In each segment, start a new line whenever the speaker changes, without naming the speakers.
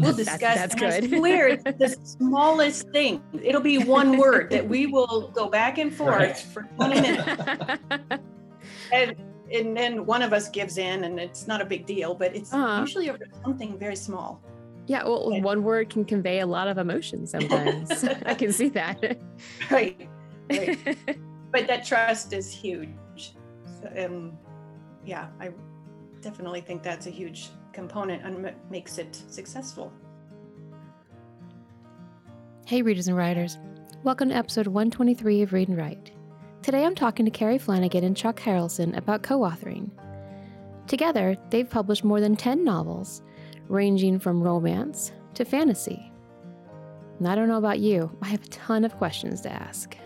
We'll discuss.
that's
I
good.
swear, the smallest thing. It'll be one word that we will go back and forth
Right.
for 20 minutes. and, and then one of us gives in and it's not a big deal but it's
Uh-huh.
usually over something very small
yeah, well, one word can convey a lot of emotion sometimes. I can see that.
right right but that trust is huge so, um, yeah i definitely think that's a huge component and ma- makes it successful
Hey, readers and writers. Welcome to episode 123 of Read and Write. Today I'm talking to Kerrie Flanagan and Chuck Harrelson about co authoring. Together, they've published more than 10 novels, ranging from romance to fantasy. And I don't know about you, I have a ton of questions to ask.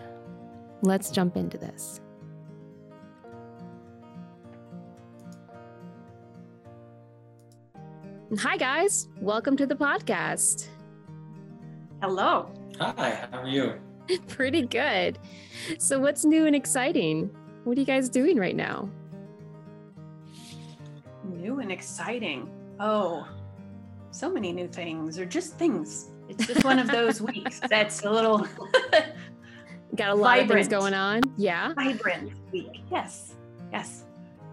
Let's jump into this. Hi, guys. Welcome to the podcast.
hello
Hi, how are you?
Pretty good. So, what's new and exciting? What are you guys doing right now?
new and exciting oh so many new things or just things it's just one of those weeks that's a little
Got a lot of things going on. Yeah.
vibrant week yes yes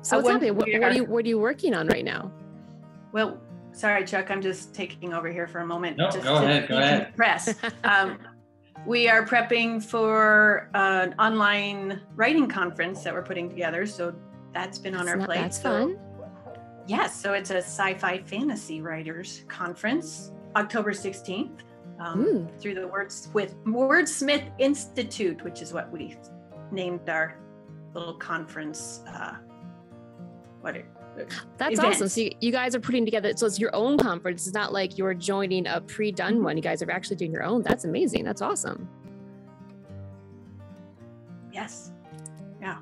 So,
Uh,
what's happening? What, what are
are-
you What are you working on right now?
Well, sorry, Chuck, I'm just taking over here for a moment.
No,
just
go ahead, go ahead.
Press. Um, we are prepping for an online writing conference that we're putting together. So that's been on our
not-
plate.
That's
So-
fun.
Yes. So it's a sci-fi fantasy writers conference, October 16th, um,
Mm.
through the Words with Wordsmith Institute, which is what we named our little conference. Uh, what? It,
That's
event.
awesome. So, you, you guys are putting together. So, it's your own conference. It's not like you're joining a pre-done one. You guys are actually doing your own. That's amazing. That's awesome.
yes. Yeah.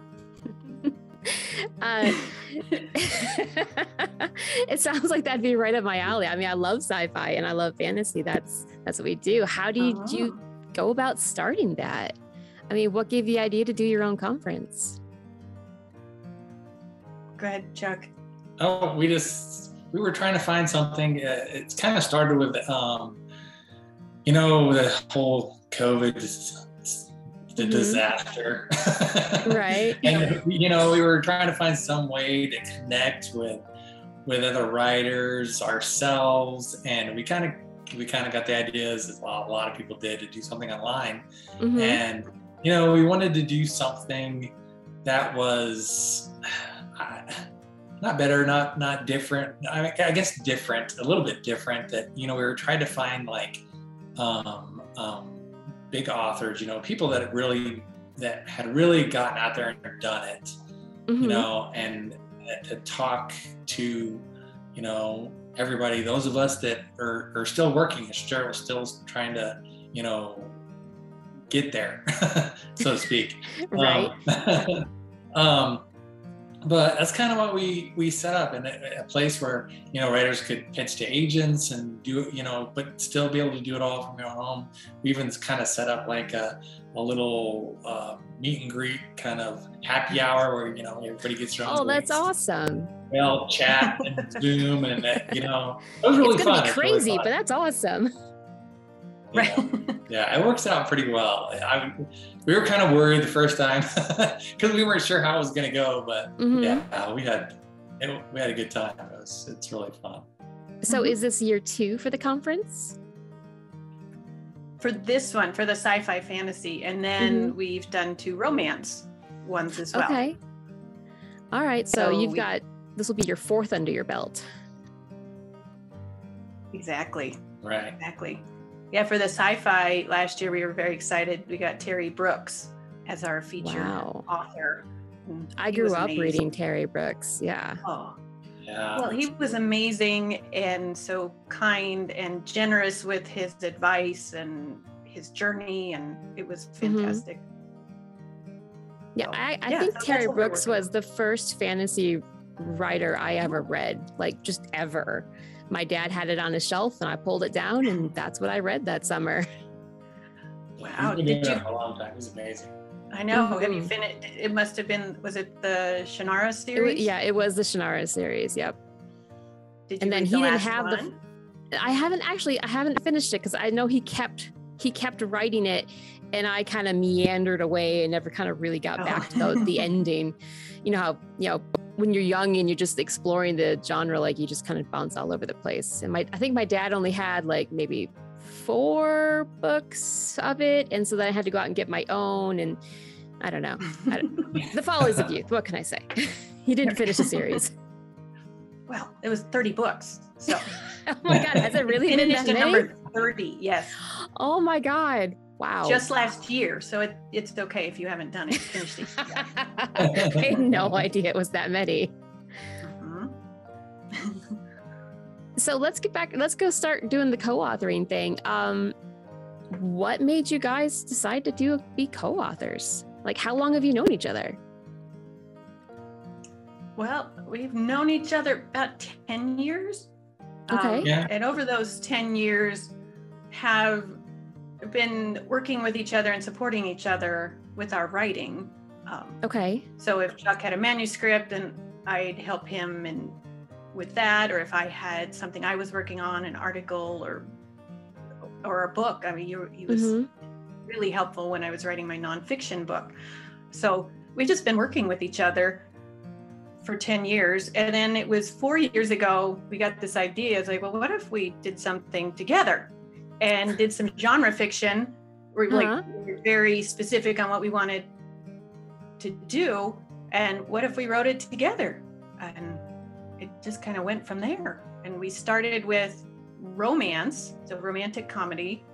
Uh, it sounds like that'd be right up my alley. I mean, I love sci-fi and I love fantasy. That's that's what we do. How do you, do you
Oh.
go about starting that? I mean, what gave you the idea to do your own conference?
Go ahead, Chuck.
Oh, we just we were trying to find something. Uh, it's kind of started with, um, you know, the whole COVID, the
Mhm.
disaster,
Right.
and you know, we were trying to find some way to connect with with other writers, ourselves, and we kind of we kind of got the ideas, as a lot, a lot of people did, to do something online.
Mhm.
and you know we wanted to do something that was not better not not different I, mean, I guess different a little bit different that you know we were trying to find like um, um, big authors you know people that really that had really gotten out there and done it
Mhm.
you know and to talk to you know everybody those of us that are, are still working and still still trying to you know get there so to speak
right.
um, um, but that's kind of what we we set up in a, a place where you know writers could pitch to agents and do you know but still be able to do it all from your own home we even kind of set up like a, a little uh, meet and greet kind of happy hour where you know everybody gets their
oh, that's awesome.
we all chat and zoom and uh, you know it was really
it's
fun
gonna be
It's really
crazy, but that's awesome.
You
Right.
know. Yeah, it works out pretty well. I, we were kind of worried the first time because we weren't sure how it was going to go, but
Mhm.
yeah, we had it, we had a good time. It was, it's really fun.
So,
Mhm.
is this year two for the conference?
for this one, for the sci-fi fantasy, and then we've done two romance ones as well.
Okay. All right. So,
So
you've
we-
got this will be your fourth under your belt.
Exactly.
Right.
Exactly. Yeah, for the sci-fi last year, we were very excited. We got Terry Brooks as our featured
Wow.
author. and
I grew up
amazing.
reading Terry Brooks. Yeah.
Oh,
Yeah.
well, he was amazing and so kind and generous with his advice and his journey, and it was
Mm-hmm.
fantastic.
Yeah.
So,
I, I
yeah,
think
so
Terry Brooks was the first fantasy writer I ever read, like just ever. My dad had it on a shelf and I pulled it down, and that's what I read that summer.
Wow,
been
did you-
it for a long time. He's amazing.
I know. Have you
Mhm.
finished? It must have been. Was it the Shannara
It wa-
series?
yeah, it was the Shannara series. Yep.
Did you
and then
read
he
the
didn't
last
have the- I haven't actually I haven't finished it because I know he kept he kept writing it and I kind of meandered away and never kind of really got
Oh.
back to the, the ending. You know how, you know, when you're young and you're just exploring the genre, like you just kind of bounce all over the place. And my, I think my dad only had like maybe four books of it. And so then I had to go out and get my own. And I don't know. I The Follies of Youth. What can I say? he didn't finish the series.
well, it was 30 books. So
Oh my God. Has it really been
finished
that
at
many?
number 30. Yes.
Oh my God. Wow.
Just last year. So it, it's okay if you haven't done it. Finished it.
I had no idea it was that many.
Mhm.
So let's get back. Let's go start doing the co-authoring thing. Um, what made you guys decide to do be co-authors? Like, how long have you known each other?
Well, we've known each other about 10 years. Um,
Okay.
Yeah.
And over those 10 years, have been working with each other and supporting each other with our writing. Um,
Okay.
so if Chuck had a manuscript, then I'd help him and with that, or if I had something I was working on, an article or or a book. I mean, you, he was
Mhm.
really helpful when I was writing my nonfiction book. So we've just been working with each other for 10 years. And then it was four years ago, we got this idea. It's like, well, what if we did something together and did some genre fiction? We're
Uh-huh.
like very specific on what we wanted to do. And what if we wrote it together? And it just kind of went from there. And we started with romance, so romantic comedy.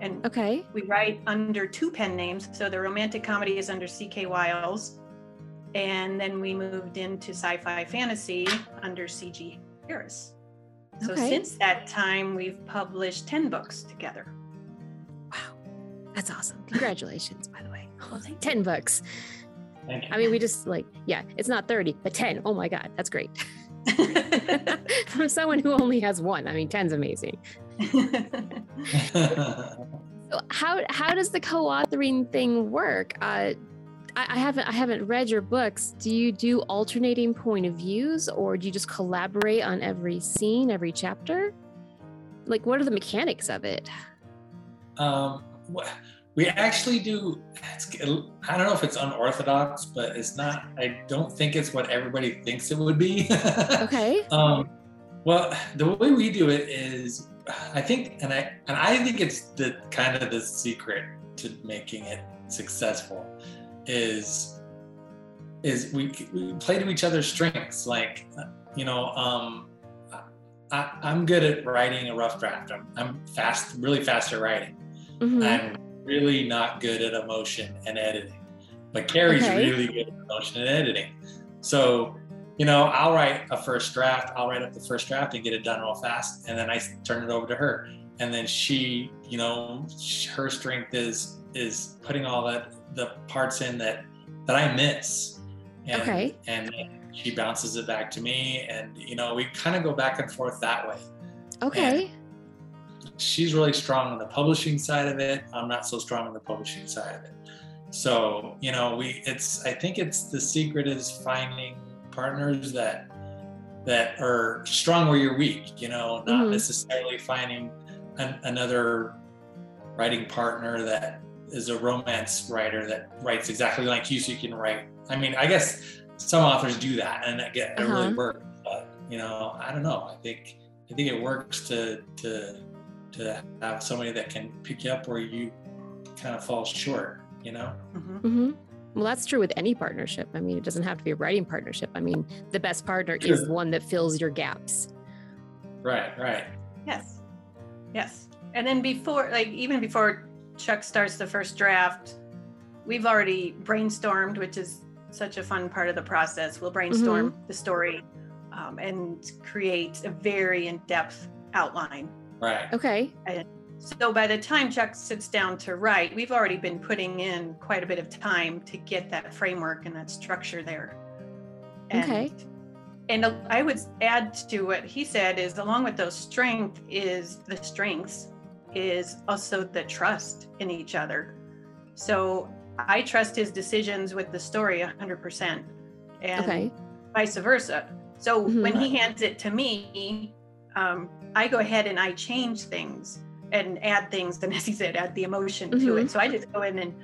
And
Okay.
we write under two pen names. So the romantic comedy is under C.K. Wiles. And then we moved into sci fi fantasy under C.G. Harris. So
Okay.
since that time, we've published 10 books together.
Wow. That's awesome. Congratulations, by the way.
Well, thank you.
10 books.
Thank you.
I mean, we just like, yeah, it's not 30, but 10. Oh my God. That's great. From someone who only has one. I mean, 10's amazing. So how how does the co-authoring thing work? Uh, I, I haven't I haven't read your books. Do you do alternating point of views, or do you just collaborate on every scene, every chapter? Like, what are the mechanics of it?
um, we actually do. It's, I don't know if it's unorthodox, but it's not. I don't think it's what everybody thinks it would be.
Okay.
Um, well, the way we do it is, I think, and I and I think it's the kind of the secret to making it successful is is we we play to each other's strengths. Like, you know, um, I, I'm good at writing a rough draft. I'm I'm fast, really fast at writing.
Mhm.
I'm really not good at emotion and editing, but Kerrie's
Okay.
really good at emotion and editing. So, you know, I'll write a first draft, I'll write up the first draft and get it done real fast, and then I turn it over to her. And then she, you know, her strength is is putting all that the parts in that that I miss. And,
Okay.
And she bounces it back to me, and you know, we kind of go back and forth that way
Okay.
she's really strong on the publishing side of it. I'm not so strong on the publishing side of it. So, you know, we it's I think it's the secret is finding partners that that are strong where you're weak, you know, not
Mhm.
necessarily finding an, another writing partner that is a romance writer that writes exactly like you so you can write. I mean, I guess some authors do that and it, get, it
Uh-huh.
really works. But, you know, I don't know. I think I think it works to to to have somebody that can pick you up where you kind of fall short, you know?
Mhm.
hmm Well, that's true with any partnership. I mean, it doesn't have to be a writing partnership. I mean, the best partner is the one that fills your gaps.
Right, right.
Yes. Yes. And then before, like, even before Chuck starts the first draft, we've already brainstormed, which is such a fun part of the process. We'll brainstorm the story um, and create a very in depth outline.
Right.
Okay.
And So by the time Chuck sits down to write, we've already been putting in quite a bit of time to get that framework and that structure there. And,
Okay.
And I would add to what he said is along with those strength is the strengths is also the trust in each other. So I trust his decisions with the story 100% and
Okay.
vice versa. So
Mhm.
when he hands it to me, um, I go ahead and I change things and add things, and as he said, add the emotion to
Mhm.
it. So I just go in and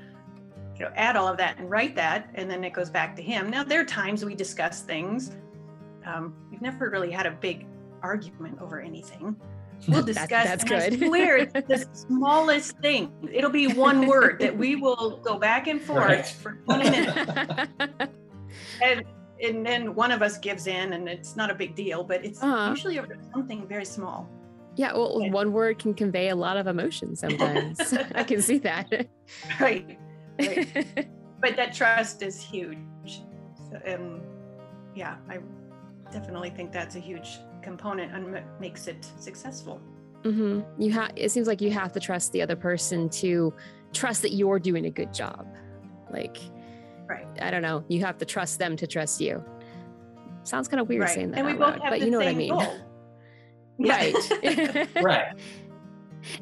you know add all of that and write that, and then it goes back to him. Now there are times we discuss things. Um, we've never really had a big argument over anything. We'll
That-
discuss.
that's
and I
good.
swear it's the smallest thing. It'll be one word that we will go back and forth
Right.
for 20 minutes and and then one of us gives in and it's not a big deal but it's
Uh-huh.
usually over something very small
yeah, well,
Yeah.
one word can convey a lot of emotion sometimes. I can see that.
right right but that trust is huge so, um yeah i definitely think that's a huge component and makes it successful
hmm You have. It seems like you have to trust the other person to trust that you're doing a good job. Like,
right
I don't know. You have to trust them to trust you. Sounds kind of weird
right
saying that
and we
out
both
loud,
have
but
the
you know what I
same
mean,
goal. Yeah.
right?
right.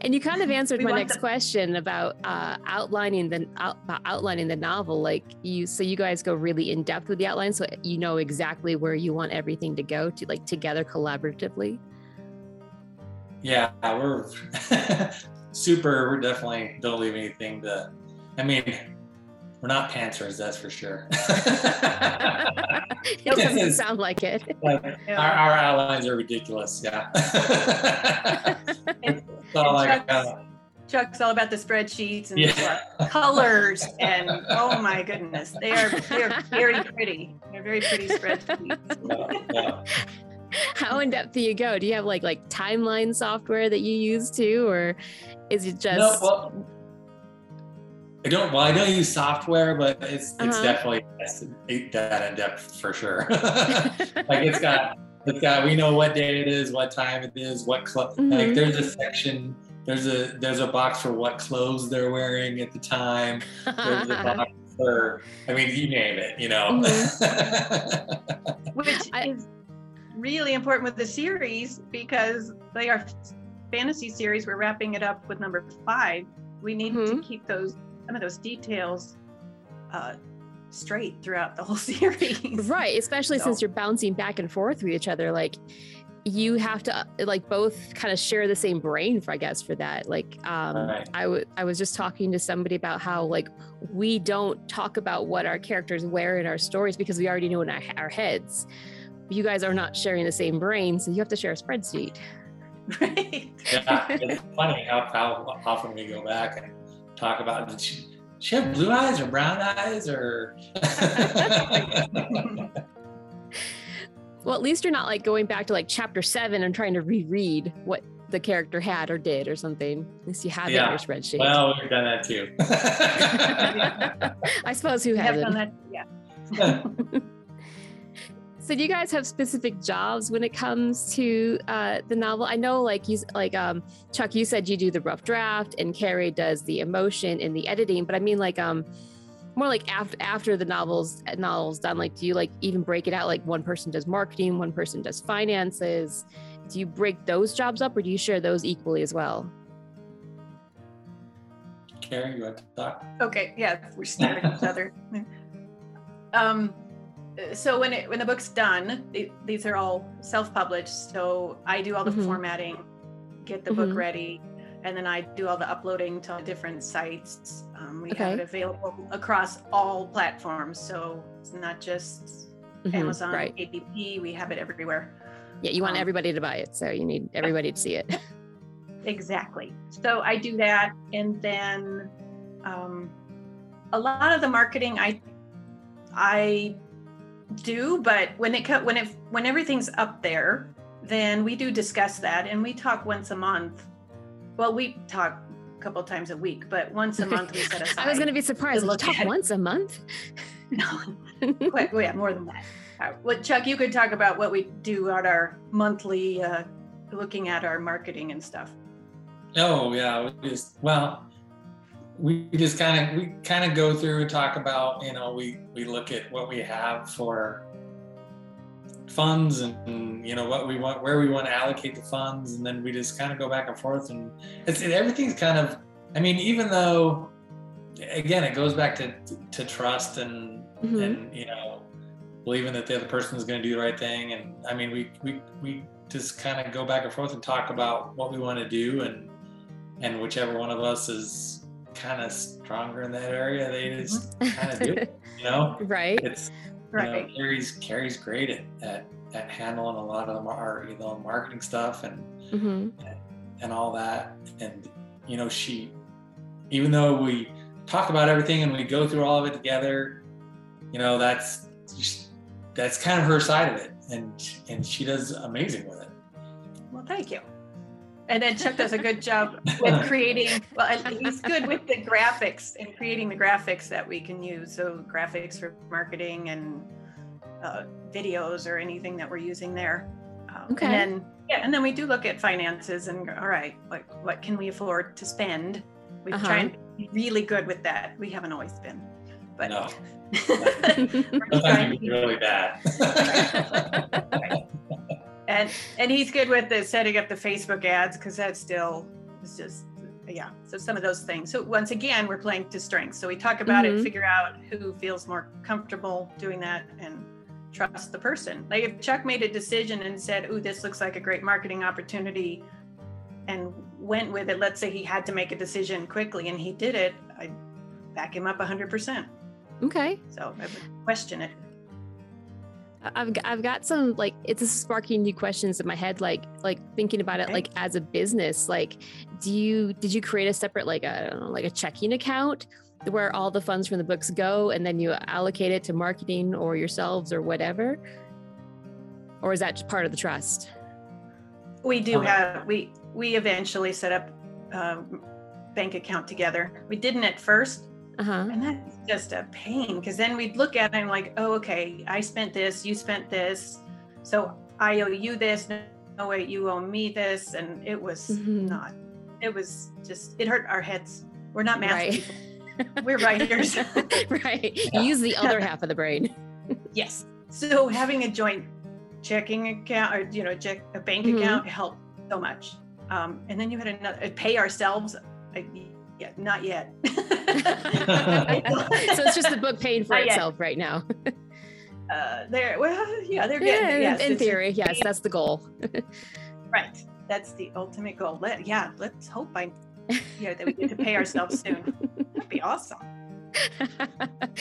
And you kind of answered
We
my next
the-
question about uh, outlining the out, about outlining the novel. Like you, so you guys go really in depth with the outline, so you know exactly where you want everything to go to, like together collaboratively.
Yeah, we're super. We're definitely don't leave anything to. I mean, we're not pantsers, that's for sure.
it doesn't sound like it.
Like,
Yeah.
our, our outlines are ridiculous. Yeah. It's all like,
Chuck's-
uh,
chuck's all about the spreadsheets and
yeah.
colors and oh my goodness they are they are very pretty they're very pretty spreadsheets
Yeah, yeah.
How in depth do you go? Do you have like like timeline software that you use too, or is it just?
No, well, I don't. Well, I don't use software, but it's it's
Uh-huh.
definitely that in depth for sure. like it's got it's got we know what day it is, what time it is, what clo-
Mhm.
like there's a section. There's a there's a box for what clothes they're wearing at the time. There's a box for I mean you name it, you know.
which is really important with the series because they are fantasy series we're wrapping it up with number five we need to
Mhm.
keep those some of those details uh, straight throughout the whole series
right, especially since you're bouncing back and forth with each other. Like you have to like both kind of share the same brain for I guess for that. Like um
Right.
I I was just talking to somebody about how like we don't talk about what our characters wear in our stories because we already know in our, our heads. You guys are not sharing the same brain, so you have to share a spreadsheet.
right
yeah, it's funny how, how often we go back and talk about did she, did she have blue eyes or brown eyes or
Well, at least you're not like going back to like chapter seven and trying to reread what the character had or did or something. At least you have it in your spreadsheet.
well we've done that too
I suppose who hasn't?
done that yeah
So do you guys have specific jobs when it comes to uh, the novel? I know, like you, like um, Chuck, you said you do the rough draft, and Kerrie does the emotion and the editing. But I mean, like um, more like after after the novels novels done. Like, do you like even break it out? Like one person does marketing, one person does finances. Do you break those jobs up, or do you share those equally as well?
Kerrie, you want to talk?
Okay, yeah, we're staring at each other. Um, so when it when the book's done, it, these are all self-published. So I do all the
Mhm.
formatting, get the
Mhm.
book ready, and then I do all the uploading to different sites. Um, we have it available across all platforms, so it's not just
Mhm,
Amazon,
right?
APP. We have it everywhere.
Yeah, you want
um,
everybody to buy it, so you need everybody to see it.
Exactly. So I do that, and then um, a lot of the marketing I I do, but when it co- when it when everything's up there, then we do discuss that, and we talk once a month. Well, we talk a couple times a week, but once a month we set aside.
I was going to be surprised.
to look
talk
at-
once a month.
no, quite, well, yeah, more than that. Uh, well, Chuck, you could talk about what we do at our monthly, uh, looking at our marketing and stuff.
Oh yeah, well, we just kind of we kind of go through and talk about you know we we look at what we have for funds and you know what we want where we want to allocate the funds and then we just kind of go back and forth and it's it, everything's kind of I mean even though again it goes back to to trust and
Mhm.
and you know believing that the other person is going to do the right thing. And I mean, we we we just kind of go back and forth and talk about what we want to do, and and whichever one of us is kind of stronger in that area, they just kind of do it. You know,
right?
It's
Right.
You know, Kerrie's Kerrie's great at, at at handling a lot of the mar- you know marketing stuff and
hmm
and all that. And you know, she even though we talk about everything and we go through all of it together, you know, that's that's kind of her side of it, and and she does amazing with it.
Well, thank you. And then Chuck does a good job with creating, well, he's good with the graphics and creating the graphics that we can use. So graphics for marketing and uh, videos or anything that we're using there. Um,
Okay.
And then, yeah, and then we do look at finances and, all right, what, what can we afford to spend? We
Uh-huh.
try and be really good with that. We haven't always been, but
No, sometimes
trying
it
to
can be really bad.
and and he's good with the setting up the facebook ads because that still is just yeah so some of those things. So once again we're playing to strengths. So we talk about
Mhm.
it figure out who feels more comfortable doing that and trust the person. Like if chuck made a decision and said ooh this looks like a great marketing opportunity and went with it let's say he had to make a decision quickly and he did it i back him up 100%
okay.
so i would question it
I've got, I've got some like it's a sparking new questions in my head like like thinking about it like as a business like do you did you create a separate like a I don't know, like a checking account where all the funds from the books go and then you allocate it to marketing or yourselves or whatever or is that just part of the trust
We do
Okay.
have, we, we eventually set up a bank account together. We didn't at first,
uh-huh
and that's just a pain because then we'd look at it and like, oh, okay, I spent this, you spent this. So I owe you this. No, wait, you owe me this. And it was
Mhm.
not, it was just, it hurt our heads. We're not math
Right.
people. We're writers.
right you use the other half of the brain
yes. So having a joint checking account or, you know, check a bank
Mhm.
account helped so much. Um, and then you had another pay ourselves. I, yeah, not yet.
so it's just the book paying for
Not yet.
itself right now
uh, they're well, yeah, they're
yeah,
getting
in-
yes,
in theory yes that's the goal
right. That's the ultimate goal. Let, yeah, let's hope I, yeah, that we get to pay ourselves soon. That'd be awesome.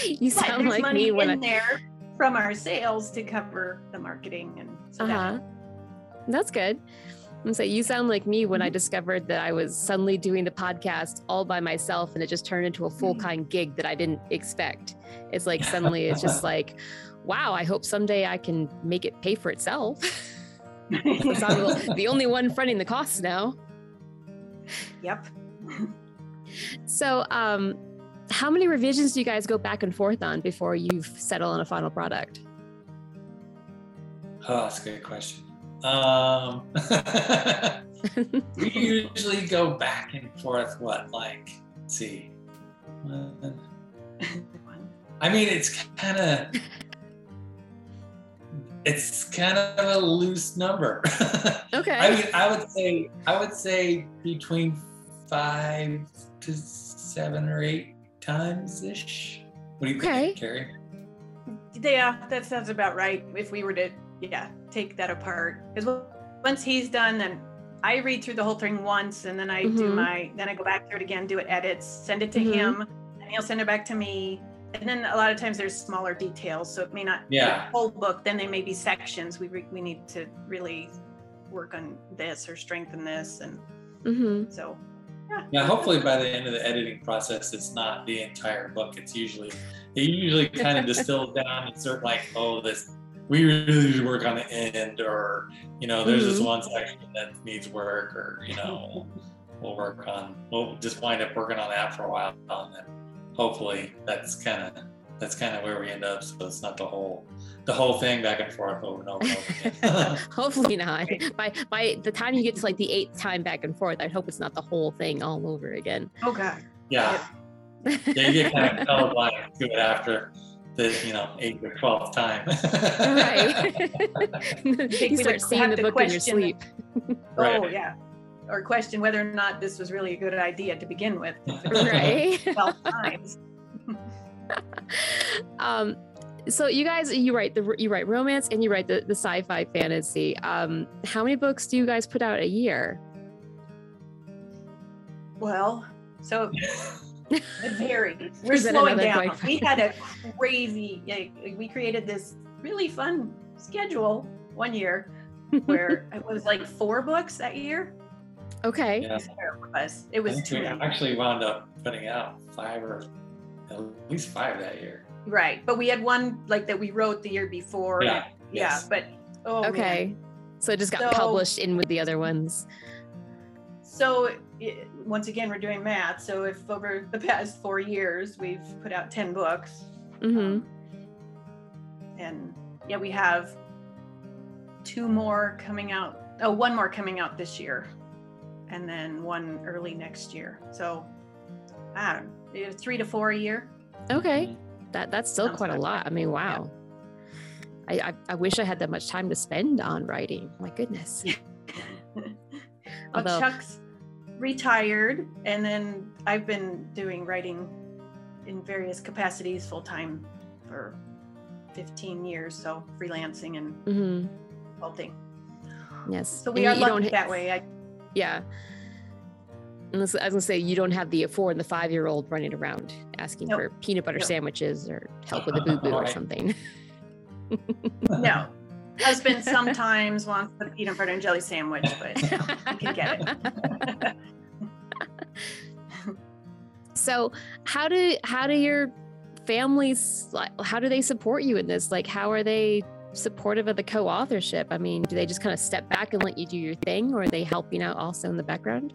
you
But
sound
there's
like
money
me when
in
I
there from our sales to cover the marketing and so
Uh-huh.
that
That's good. And so you sound like me when I
Mhm.
discovered that I was suddenly doing the podcast all by myself and it just turned into a full time gig that I didn't expect. It's like suddenly it's just like, wow, I hope someday I can make it pay for itself. Since I'm the- the only one fronting the costs now.
Yep.
So, um, how many revisions do you guys go back and forth on before you settle on a final product?
Oh, that's a good question. Um, we usually go back and forth. What, like, let's see. I mean, it's kind of, it's kind of a loose number.
Okay.
I mean, I would say, I would say between five to seven or eight times ish. What do you
Okay.
think, Kerrie?
Yeah, that sounds about right. If we were to, yeah, take that apart, because once he's done, then I read through the whole thing once, and then I do
Mhm.
my, then I go back through it again, do it edits, send it to
Mhm.
him, and he'll send it back to me. And then a lot of times there's smaller details, so it may not be
Yeah.
a whole book. Then they may be sections. We re- we need to really work on this or strengthen this, and
hmm
so
Yeah, hopefully by the end of the editing process, it's not the entire book. It's usually it usually kind of distill it down and sort of like, oh, this we really need to work on the end, or you know, there's this
Mhm.
one section that needs work, or you know, we'll work on we'll just wind up working on that for a while, and then hopefully that's kind of that's kind of where we end up. So it's not the whole the whole thing back and forth over and over over again.
Hopefully not. By by the time you get to like the eighth time back and forth, I hope it's not the whole thing all over again.
okay god,
yeah. Yeah, you get kind of colorblind to it after the you know eighth or twelfth time.
right. you start seeing the
to
book in your
question
sleep.
Right.
oh yeah, or question whether or not this was really a good idea to begin with.
Right.
Twelve times.
um, so you guys, you write the you write romance and you write the, the sci-fi fantasy. Um, how many books do you guys put out a year?
Well, so it varied. We're slowing down.
Wi-Fi?
We had a crazy. like, We created this really fun schedule one year where it was like four books that year.
Okay.
Yeah.
It was. It was
think
too
we
many.
actually wound up putting out five or at least five that year.
Right, but we had one like that we wrote the year before.
Yeah.
Yeah,
yes.
but oh man.
Okay. So it just got
So-
published in with the other ones.
So it, once again, we're doing math. So if over the past four years we've put out ten books,
Mm-hmm.
um, and yeah, we have two more coming out. Oh, one more coming out this year, and then one early next year. So I don't know, three to four a year.
Okay. That that's still
Sounds
quite a lot.
right.
I mean, wow. I, I I wish I had that much time to spend on writing. My goodness.
well,
Although-
Chuck's retired, and then I've been doing writing in various capacities full time for 15 years, so freelancing and
hmm
consulting.
Yes.
So we
you-
are
you
lucky
don't ha-
that way. I,
Yeah. Unless, I was gonna say you don't have the four and the five year old running around asking
Nope.
for peanut butter
Nope.
sandwiches or help with a boo boo or something.
no, husband sometimes wants the peanut butter and jelly sandwich, but you can get it.
so how do how do your families like how do they support you in this like how are they supportive of the co-authorship i mean do they just kind of step back and let you do your thing or are they helping out also in the background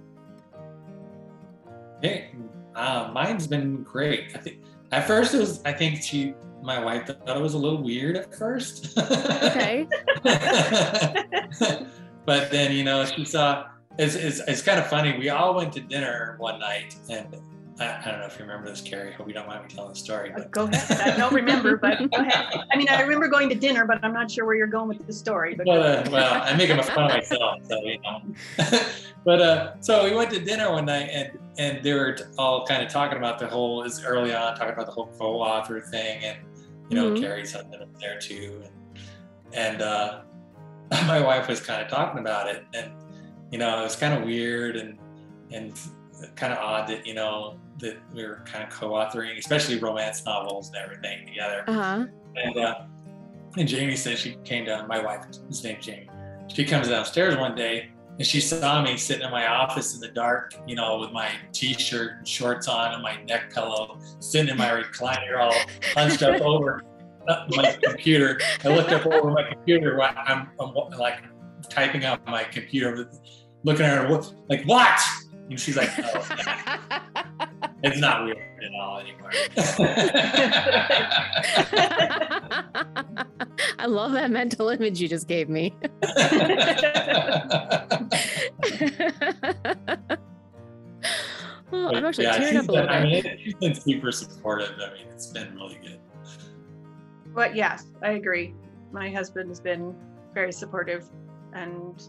Hey, uh, mine's been great. I think at first it was. I think she, my wife, thought it was a little weird at first.
okay
but then you know she saw. It's, it's, it's kind of funny. We all went to dinner one night, and I, I don't know if you remember this, Kerrie. Hope you don't mind me telling the story. But
Go ahead. I don't remember, but go ahead. I mean, I remember going to dinner, but I'm not sure where you're going with the story. But
But uh, well, I'm making fun of myself, so you know. but uh, so we went to dinner one night, and and they were all kind of talking about the whole is early on talking about the whole co-author thing, and you know,
Mhm.
Kerrie's husband was there too, and, and uh, my wife was kind of talking about it, and you know, it was kind of weird and and kind of odd that you know that we were kind of co-authoring, especially romance novels and everything together.
uh-huh
And uh, and Jamie said she came down. My wife, his name's Jamie. She comes downstairs one day and she saw me sitting in my office in the dark, you know, with my t-shirt and shorts on and my neck pillow, sitting in my recliner, all hunched up over my computer. I looked up over my computer. while I'm, I'm like typing on my computer, looking at her, "What- like what? And she's like, "Oh, it's not weird at all anymore."
i love that mental image you just gave me oh, i'm actually tearing up a
been,
little
I mean, she's been super supportive. I mean, it's been really good.
But yes, I agree. My husband has been very supportive, and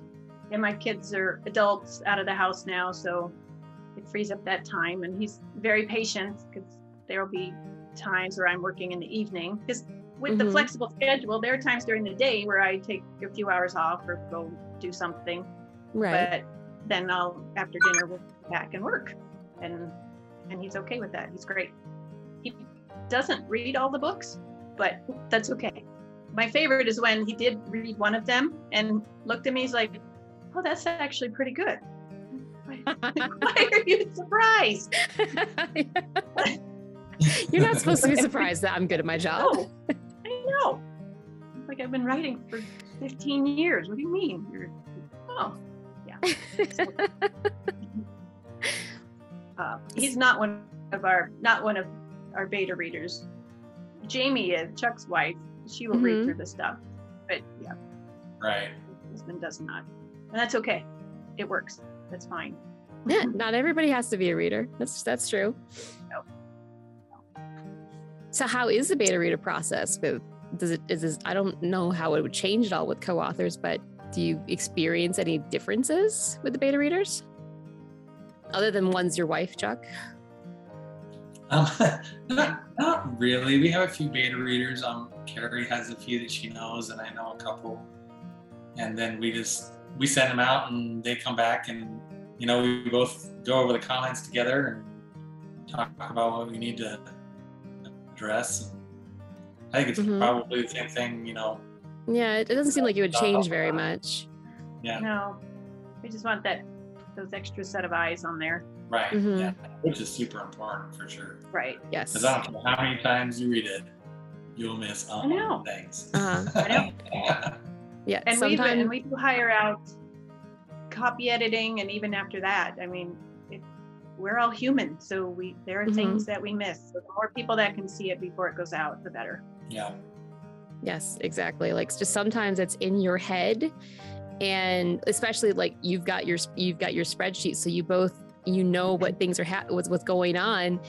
and my kids are adults out of the house now, so it frees up that time. And he's very patient because there will be times where I'm working in the evening. Because with the
Mhm.
flexible schedule, there are times during the day where I take a few hours off or go do something.
right
But then I'll after dinner we'll back and work, and and he's okay with that. He's great. He doesn't read all the books, but that's okay. My favorite is when he did read one of them and looked at me. He's like, "Oh, that's actually pretty good." Why are you surprised?
You're not supposed to be surprised that I'm good at my job.
Oh, I know. Like I've been writing for 15 years. What do you mean? You're, oh. Uh, he's not one of our not one of our beta readers. Jamie is Chuck's wife. She will
Mhm.
read through the stuff, but yeah,
Right.
husband does not, and that's okay. It works. That's fine.
yeah, not everybody has to be a reader. That's that's true.
No.
So how is the beta reader process with does it is this, I don't know how it would change at all with co-authors, but do you experience any differences with the beta readers? Other than one's your wife, Chuck?
Um, not, not really. We have a few beta readers. Um, Kerrie has a few that she knows, and I know a couple. And then we just we send them out, and they come back, and you know we both go over the comments together and talk about what we need to address. I think it's
Mhm.
probably the same thing, you know.
Yeah, it doesn't seem like it would change very much.
Yeah,
No, we just want that those extra set of eyes on there.
right.
Mhm.
Yeah, which is super important for sure.
Right.
Yes.
Because I don't care how many times you read it, you'll miss
I know.
um, things.
Uh-huh.
I know.
Yeah.
And we
sometimes
and we do hire out copy editing, and even after that, I mean, it, we're all human, so we there are
Mhm.
things that we miss. So the more people that can see it before it goes out, the better.
yeah.
Yes, exactly. Like just sometimes it's in your head and especially like you've got your you've got your spreadsheet so you both you know what things are ha- what's what's going on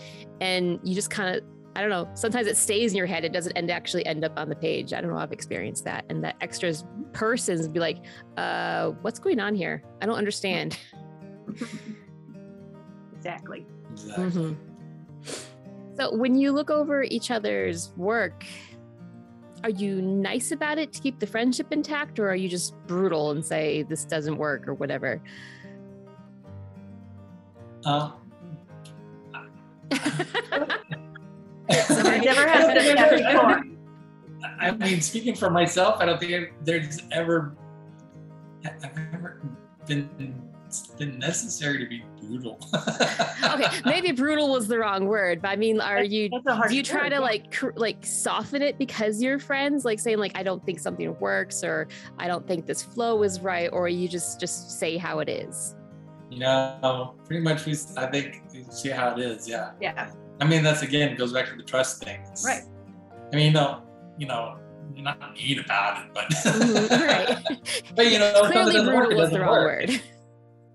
and you just kind of I don't know, sometimes it stays in your head it doesn't end actually end up on the page. I don't know, I've experienced that and that extras persons be like, "Uh, what's going on here? I don't understand."
Exactly.
Exactly.
Mhm. So when you look over each other's work, are you nice about it to keep the friendship intact, or are you just brutal and say this doesn't work or whatever?
Uh,
I've never had this happen before.
I mean, speaking for myself, I don't think there's ever, I've never been it's been necessary to be brutal.
okay, maybe brutal was the wrong word, but I mean, are you?
That's a harsh
Do you try
word,
to
yeah.
like cr- like soften it because you're friends, like saying like I don't think something works or I don't think this flow is right, or you just just say how it is?
you know, pretty much we, I think, we see how it is. Yeah.
Yeah.
I mean, that's again goes back to the trust thing. It's-
Right.
I mean, no, you know, you're not mean about it, but
Mhm, right.
but you know,
Clearly, brutal was the wrong
work.
word.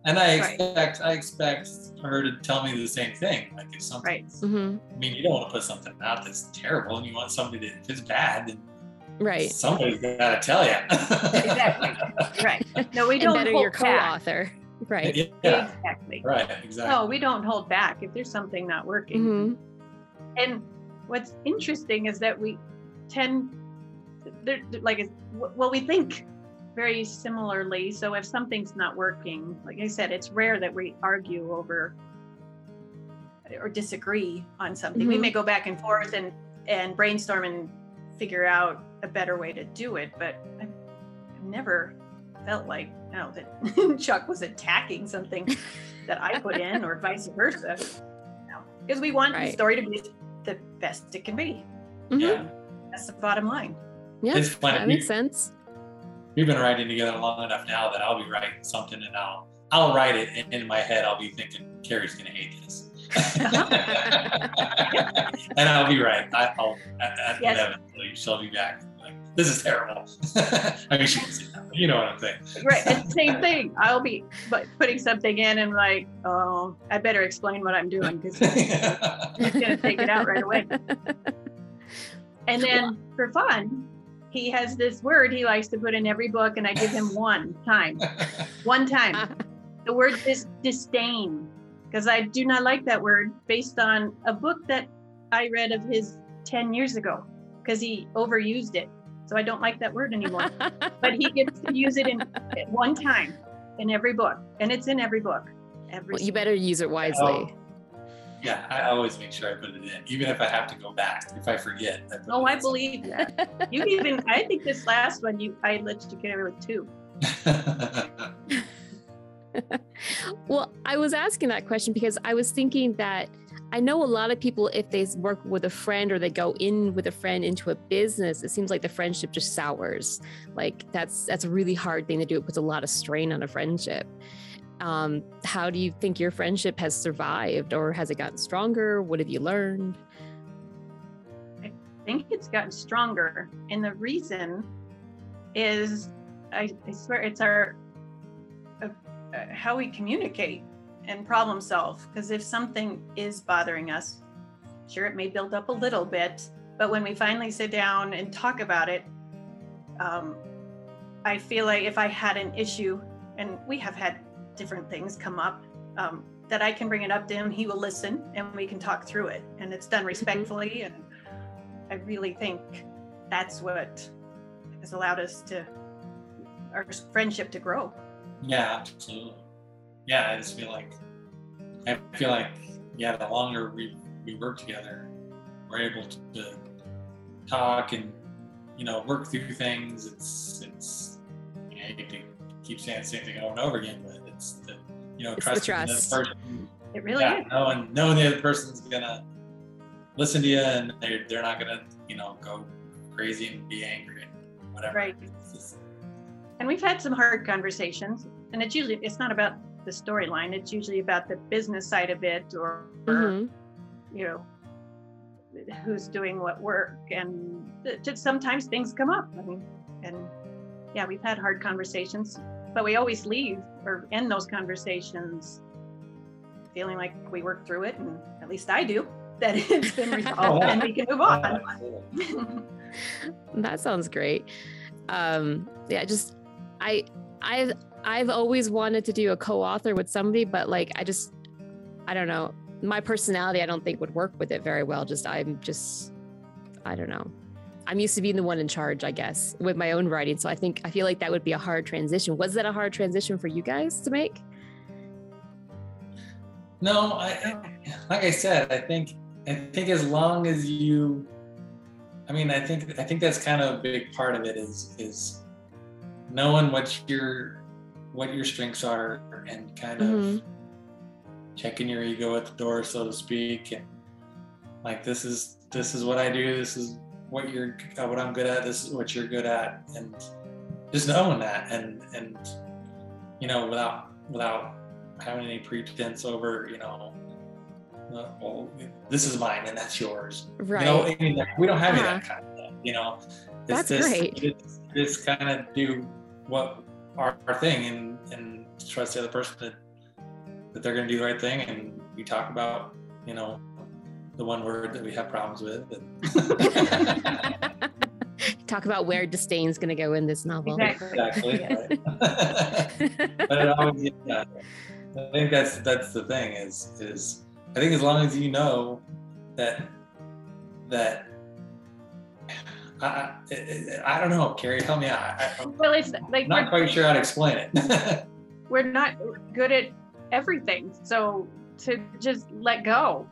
And I
Right.
expect I expect her to tell me the same thing. Like if something,
Right.
hmm
I mean, you don't want to put something out that's terrible, and you want somebody that if it's bad, then
Right.
somebody's got to tell you.
Exactly. Right. No, we don't
better
hold
your
back.
co-author. Right.
yeah.
Exactly.
Right. Exactly.
No, we don't hold back if there's something not working.
hmm
And what's interesting is that we tend, they're, they're like, it's- well, we think very similarly. So if something's not working, like I said, it's rare that we argue over or disagree on something. We
Mhm.
may go back and forth and and brainstorm and figure out a better way to do it, but I've, I've never felt like no that Chuck was attacking something that I put in or vice versa. No, because we want the story to be the best it can be.
Mhm.
Yeah.
That's the bottom line.
Yeah, that makes sense.
We've been writing together long enough now that I'll be writing something and I'll I'll write it and in my head I'll be thinking Kerrie's gonna hate this. Uh-huh. and I'll be right. I, I'll I,
Yes.
inevitably she'll be back. Like this is terrible. I mean she can see that, you know what I'm saying.
Right. And same thing. I'll be but putting something in and like, oh, I better explain what I'm doing because he's gonna take it out right away. And then for fun, he has this word he likes to put in every book, and I give him one time. One time. The word is disdain, because I do not like that word based on a book that I read of his 10 years ago, because he overused it. So I don't like that word anymore. but he gets to use it in one time in every book, and it's in every book. Every
well, you better use it wisely.
Oh. Yeah, I always make sure I put it in, even if I have to go back. If I forget, I put
Oh,
it
I
in.
believe that. You even, I think this last one, you, I let you get away with two.
Well, I was asking that question because I was thinking that I know a lot of people, if they work with a friend or they go in with a friend into a business, it seems like the friendship just sours. Like that's that's a really hard thing to do. It puts a lot of strain on a friendship. Um, how do you think your friendship has survived, or has it gotten stronger? What have you learned?
I think it's gotten stronger. And the reason is, I, I swear, it's our uh, uh, how we communicate and problem solve. Because if something is bothering us, sure, it may build up a little bit, but when we finally sit down and talk about it, um, I feel like if I had an issue, and we have had different things come up, um, that I can bring it up to him, he will listen, and we can talk through it. And it's done respectfully. And I really think that's what has allowed us to our friendship to grow.
Yeah, absolutely. Yeah, I just feel like I feel like yeah, the longer we we work together, we're able to talk and you know work through things. It's it's you know, you keep saying the same thing over and over again, but it's the you know
It's the
trusting
trust.
person.
It really
yeah,
is.
knowing knowing the other person's gonna listen to you and they're they're not gonna you know go crazy and be angry and whatever.
Right.
Just-
And we've had some hard conversations, and it's usually it's not about the storyline. It's usually about the business side of it, or, or
Mhm.
you know, who's doing what work, and th- just sometimes things come up. I mean, and yeah, we've had hard conversations, but we always leave or end those conversations feeling like we worked through it, and at least I do. That it's been resolved, and we can move on.
That sounds great. Um, yeah, just I I've I've always wanted to do a co-author with somebody, but like I just I don't know. My personality I don't think would work with it very well. Just I'm just I don't know. I'm used to being the one in charge, I guess, with my own writing. So I think I feel like that would be a hard transition. Was that a hard transition for you guys to make?
No, I I- like I said, I think I think as long as you I mean, I think I think that's kind of a big part of it is is knowing what your what your strengths are and kind of
Mhm.
checking your ego at the door, so to speak, and like this is this is what I do, this is what you're uh, what I'm good at, this is what you're good at, and just knowing that and and you know without without having any pretense over you know uh, well this is mine and that's yours
Right.
you know I mean, like, we don't have any of that kind of thing you know
That's
just,
great.
it's just kind of do what our, our thing and and trust the other person that that they're going to do the right thing and we talk about you know the one word that we have problems with and
Talk about where disdain is going to go in this novel.
Exactly.
exactly but it always, yeah, I think that's that's the thing is is I think as long as you know that that I I, I don't know, Kerrie, help me out. I, I'm
Well, it's like
not
we're,
quite sure how to explain it.
we're not good at everything, so to just let go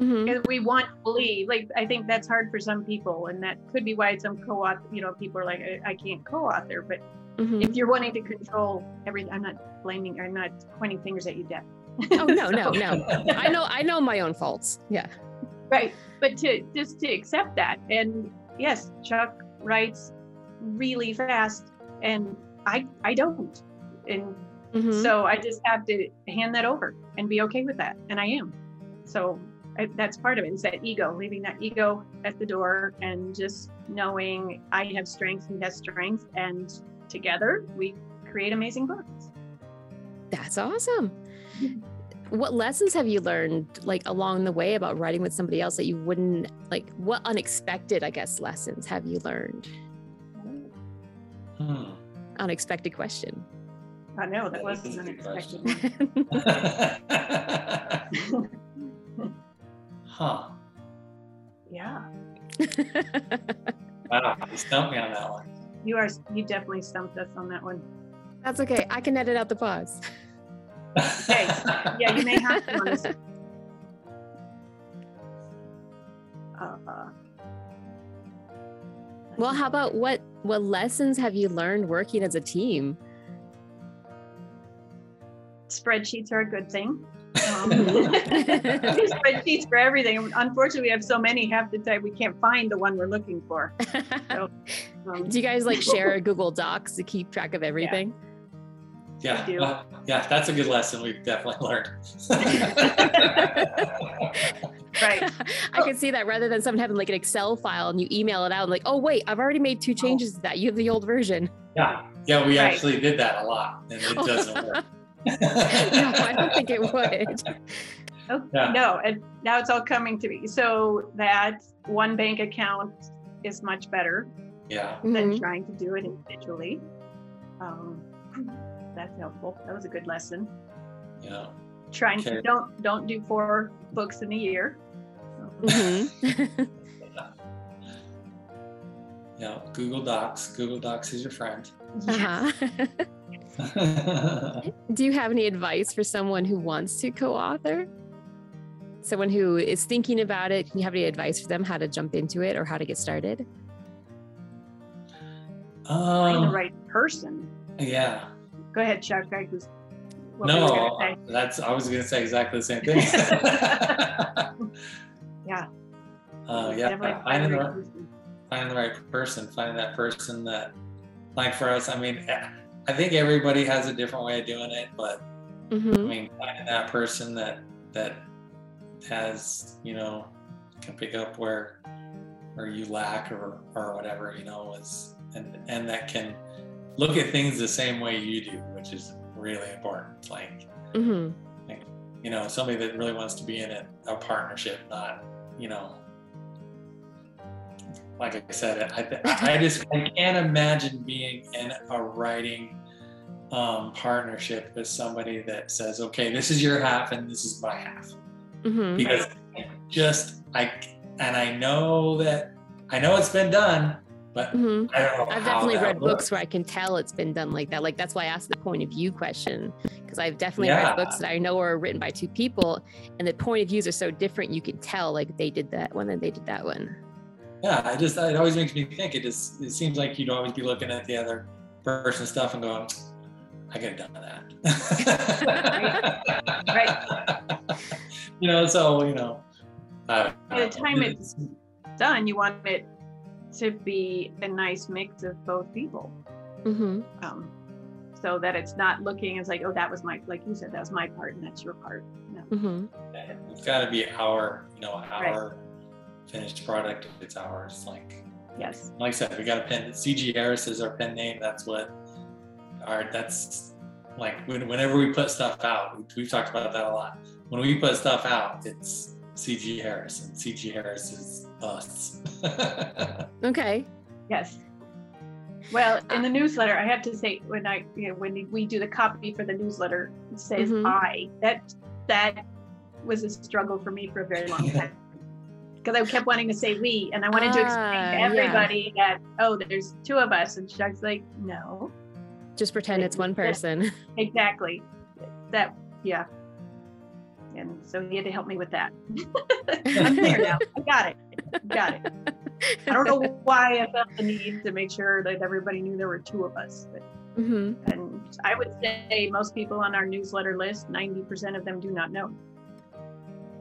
Mhm.
we want to believe. Like I think that's hard for some people, and that could be why some co-author, you know, people are like, I, I can't co-author. But
Mhm.
if you're wanting to control everything, I'm not blaming, I'm not pointing fingers at you, Deb.
Oh no, no, no. I know I know my own faults. Yeah.
right but to just to accept that and yes chuck writes really fast and i i don't and
Mhm.
so i just have to hand that over and be okay with that and i am so that's part of it is that ego leaving that ego at the door and just knowing i have strength, and he has strength, and together we create amazing books
That's awesome. What lessons have you learned like along the way about writing with somebody else that you wouldn't like what unexpected, I guess, lessons have you learned?
Hmm.
Unexpected question.
i know that
That
was
is a
an
good
unexpected one.
huh.
yeah
Wow, you stumped me on that one.
you are you definitely stumped us on that one
That's okay. I can edit out the pause.
Okay. Yeah, you may have to. Uh,
Well, how about what what lessons have you learned working as a team?
spreadsheets are a good thing. Um, there's spreadsheets for everything. Unfortunately, we have so many half the time we can't find the one we're looking for. Um,
Do you guys like share Google Docs to keep track of everything?
Yeah,
do.
well, yeah, that's a good lesson we've definitely learned.
right.
I can see that rather than someone having like an Excel file and you email it out and like, oh wait, I've already made two changes to that. You have the old version.
yeah, yeah, we
Right.
actually did that a lot, and it doesn't work.
no, I don't think it would.
Oh,
Yeah.
No, and now it's all coming to me. So that one bank account is much better
Yeah,
than
Mhm.
trying to do it individually. Um, that's helpful. That was a good lesson.
yeah.
Trying
Okay.
to don't don't do four books in a year.
Mm-hmm.
Yeah, Google Docs. Google Docs is your friend.
Uh-huh. Do you have any advice for someone who wants to co-author? Someone who is thinking about it, can you have any advice for them how to jump into it or how to get started?
Find the
um,
right person.
yeah.
Go ahead, Chuck. I was. what were you gonna
No,
say?
that's I was gonna say exactly the same thing.
Yeah.
Uh, yeah,
find
finding
the
the
right
right,
person.
finding the right person, finding that person that, like for us, I mean, I think everybody has a different way of doing it, but I
Mm-hmm.
mean, finding that person that that has, you know, can pick up where where you lack or or whatever, you know, is and and that can look at things the same way you do, which is really important. Like,
Mm-hmm.
you know, somebody that really wants to be in a, a partnership, not, you know, like I said, I, I just I can't imagine being in a writing um, partnership with somebody that says, okay, this is your half and this is my half.
Mm-hmm.
Because I just, I, and I know that, I know it's been done, but
Mm-hmm.
I don't know.
I've definitely read books where I can tell it's been done like that. Like that's why I asked the point of view question because I've definitely
Yeah.
read books that I know are written by two people, and the point of views are so different. You can tell like they did that one and they did that one.
Yeah, I just it always makes me think. It just it seems like you'd always be looking at the other person's stuff and going, I could have done that.
Right.
You know, so you know. I don't
By the
know.
time it's done, you want it to be a nice mix of both people.
Mm-hmm.
Um, so that it's not looking as like, oh, that was my, like you said, that was my part and that's your part. No.
Mm-hmm.
it's got to be our, you know, our finished product. It's ours. Like,
Yes.
like I said, we got a pen. CG Harris is our pen name. That's what our. That's like when, whenever we put stuff out, we, we've talked about that a lot. When we put stuff out, it's CG Harris, and CG Harris is us.
Okay.
Yes. Well, in the newsletter, I have to say when I you know, when we do the copy for the newsletter, it says
Mhm.
I. That that was a struggle for me for a very long time because I kept wanting to say we, and I wanted to explain
Ah,
to
yeah.
everybody that oh, there's two of us, and Chuck's like, no,
Just pretend it's one person.
exactly. That yeah. And so he had to help me with that. I'm there now. I got it. Got it. I don't know why I felt the need to make sure that everybody knew there were two of us. But,
hmm
and I would say most people on our newsletter list, 90% of them do not know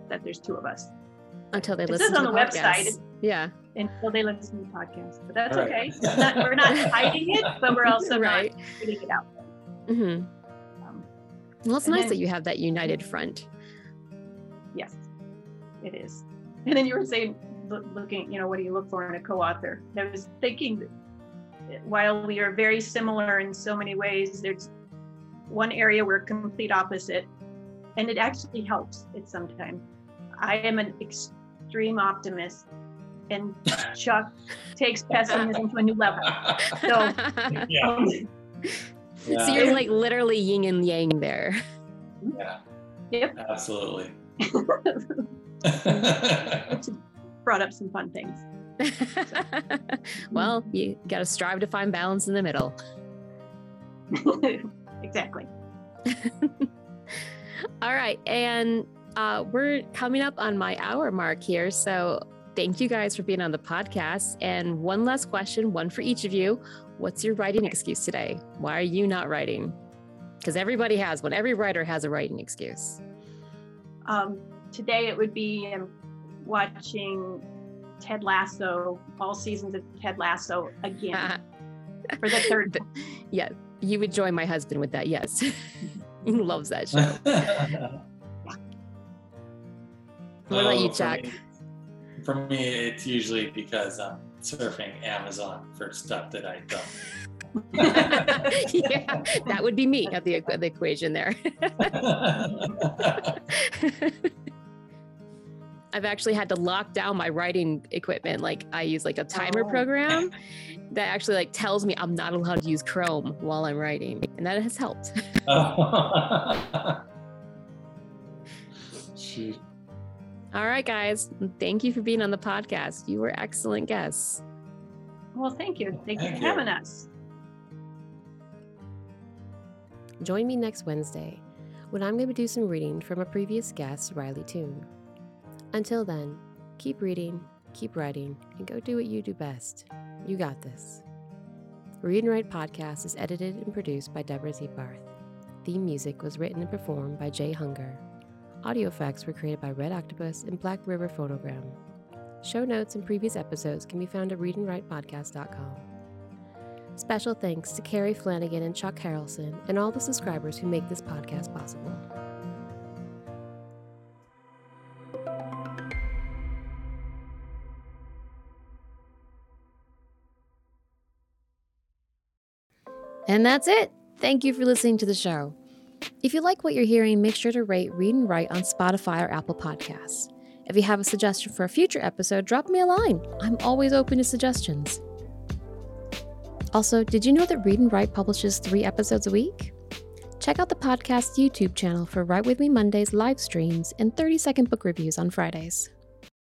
that there's two of us
Until they
It
listen
says
to
on
the
the
podcast.
website.
Yeah.
until they listen to the podcast. But that's
Right.
okay. Not, we're not hiding it, but we're also
right.
not putting it out.
Mm-hmm.
Um,
Well, it's nice
then-
that you have that united front.
yes, it is. And then you were saying, look, looking, you know, what do you look for in a co-author? I was thinking, while we are very similar in so many ways, there's one area we're complete opposite, and it actually helps. It sometimes. I am an extreme optimist, and Chuck takes pessimism to a new level. So,
yeah,
um,
yeah,
So you're like literally yin and yang there.
yeah,
Yep.
absolutely.
which brought up some fun things.
well, you got to strive to find balance in the middle.
exactly.
All right. And uh, we're coming up on my hour mark here. So thank you guys for being on the podcast. And one last question, one for each of you. What's your writing excuse today? Why are you not writing? Because everybody has one. Every writer has a writing excuse.
Um, today it would be um, watching Ted Lasso, all seasons of Ted Lasso again for the third. time.
yeah, you would join my husband with that. Yes. he loves that show. What about you,
Oh, for
Jack?
me- For me, it's usually because I'm surfing Amazon for stuff that I don't.
yeah, that would be me at the, the equation there. I've actually had to lock down my writing equipment. Like I use like a timer
Oh.
program that actually like tells me I'm not allowed to use Chrome while I'm writing, and that has helped. Oh.
Shoot.
All right, guys, thank you for being on the podcast. You were excellent guests.
Well, thank you. Thank, thank you for you. having us.
Join me next Wednesday when I'm going to do some reading from a previous guest, Riley Toon. Until then, keep reading, keep writing, and go do what you do best. You got this. Read and Write podcast is edited and produced by Deborah Zietbarth. Theme music was written and performed by Jay Hunger. Audio effects were created by Red Octopus and Black River Phonogram. Show notes and previous episodes can be found at readandwritepodcast.com. Special thanks to Kerrie Flanagan and Chuck Harrelson and all the subscribers who make this podcast possible. And that's it. Thank you for listening to the show. If you like what you're hearing, make sure to rate Read and Write on Spotify or Apple Podcasts. If you have a suggestion for a future episode, drop me a line. I'm always open to suggestions. Also, did you know that Read and Write publishes three episodes a week? Check out the podcast's YouTube channel for Write With Me Mondays live streams and 30 second book reviews on Fridays.